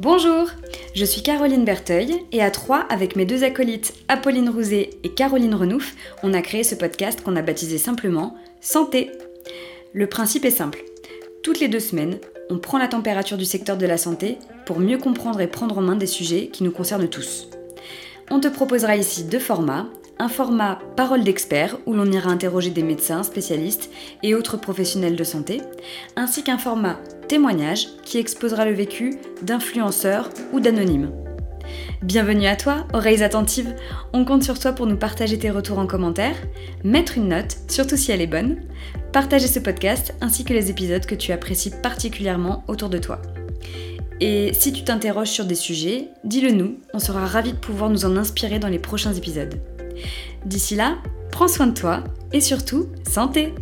Bonjour, je suis Caroline Berteuil et à trois, avec mes deux acolytes Apolline Rouzet et Caroline Renouf, on a créé ce podcast qu'on a baptisé simplement Santé. Le principe est simple. Toutes les deux semaines, on prend la température du secteur de la santé pour mieux comprendre et prendre en main des sujets qui nous concernent tous. On te proposera ici deux formats. Un format parole d'expert où l'on ira interroger des médecins, spécialistes et autres professionnels de santé, ainsi qu'un format témoignage qui exposera le vécu d'influenceurs ou d'anonymes. Bienvenue à toi, oreilles attentives. On compte sur toi pour nous partager tes retours en commentaire, mettre une note, surtout si elle est bonne, partager ce podcast ainsi que les épisodes que tu apprécies particulièrement autour de toi. Et si tu t'interroges sur des sujets, dis-le nous, on sera ravis de pouvoir nous en inspirer dans les prochains épisodes. D'ici là, prends soin de toi et surtout, santé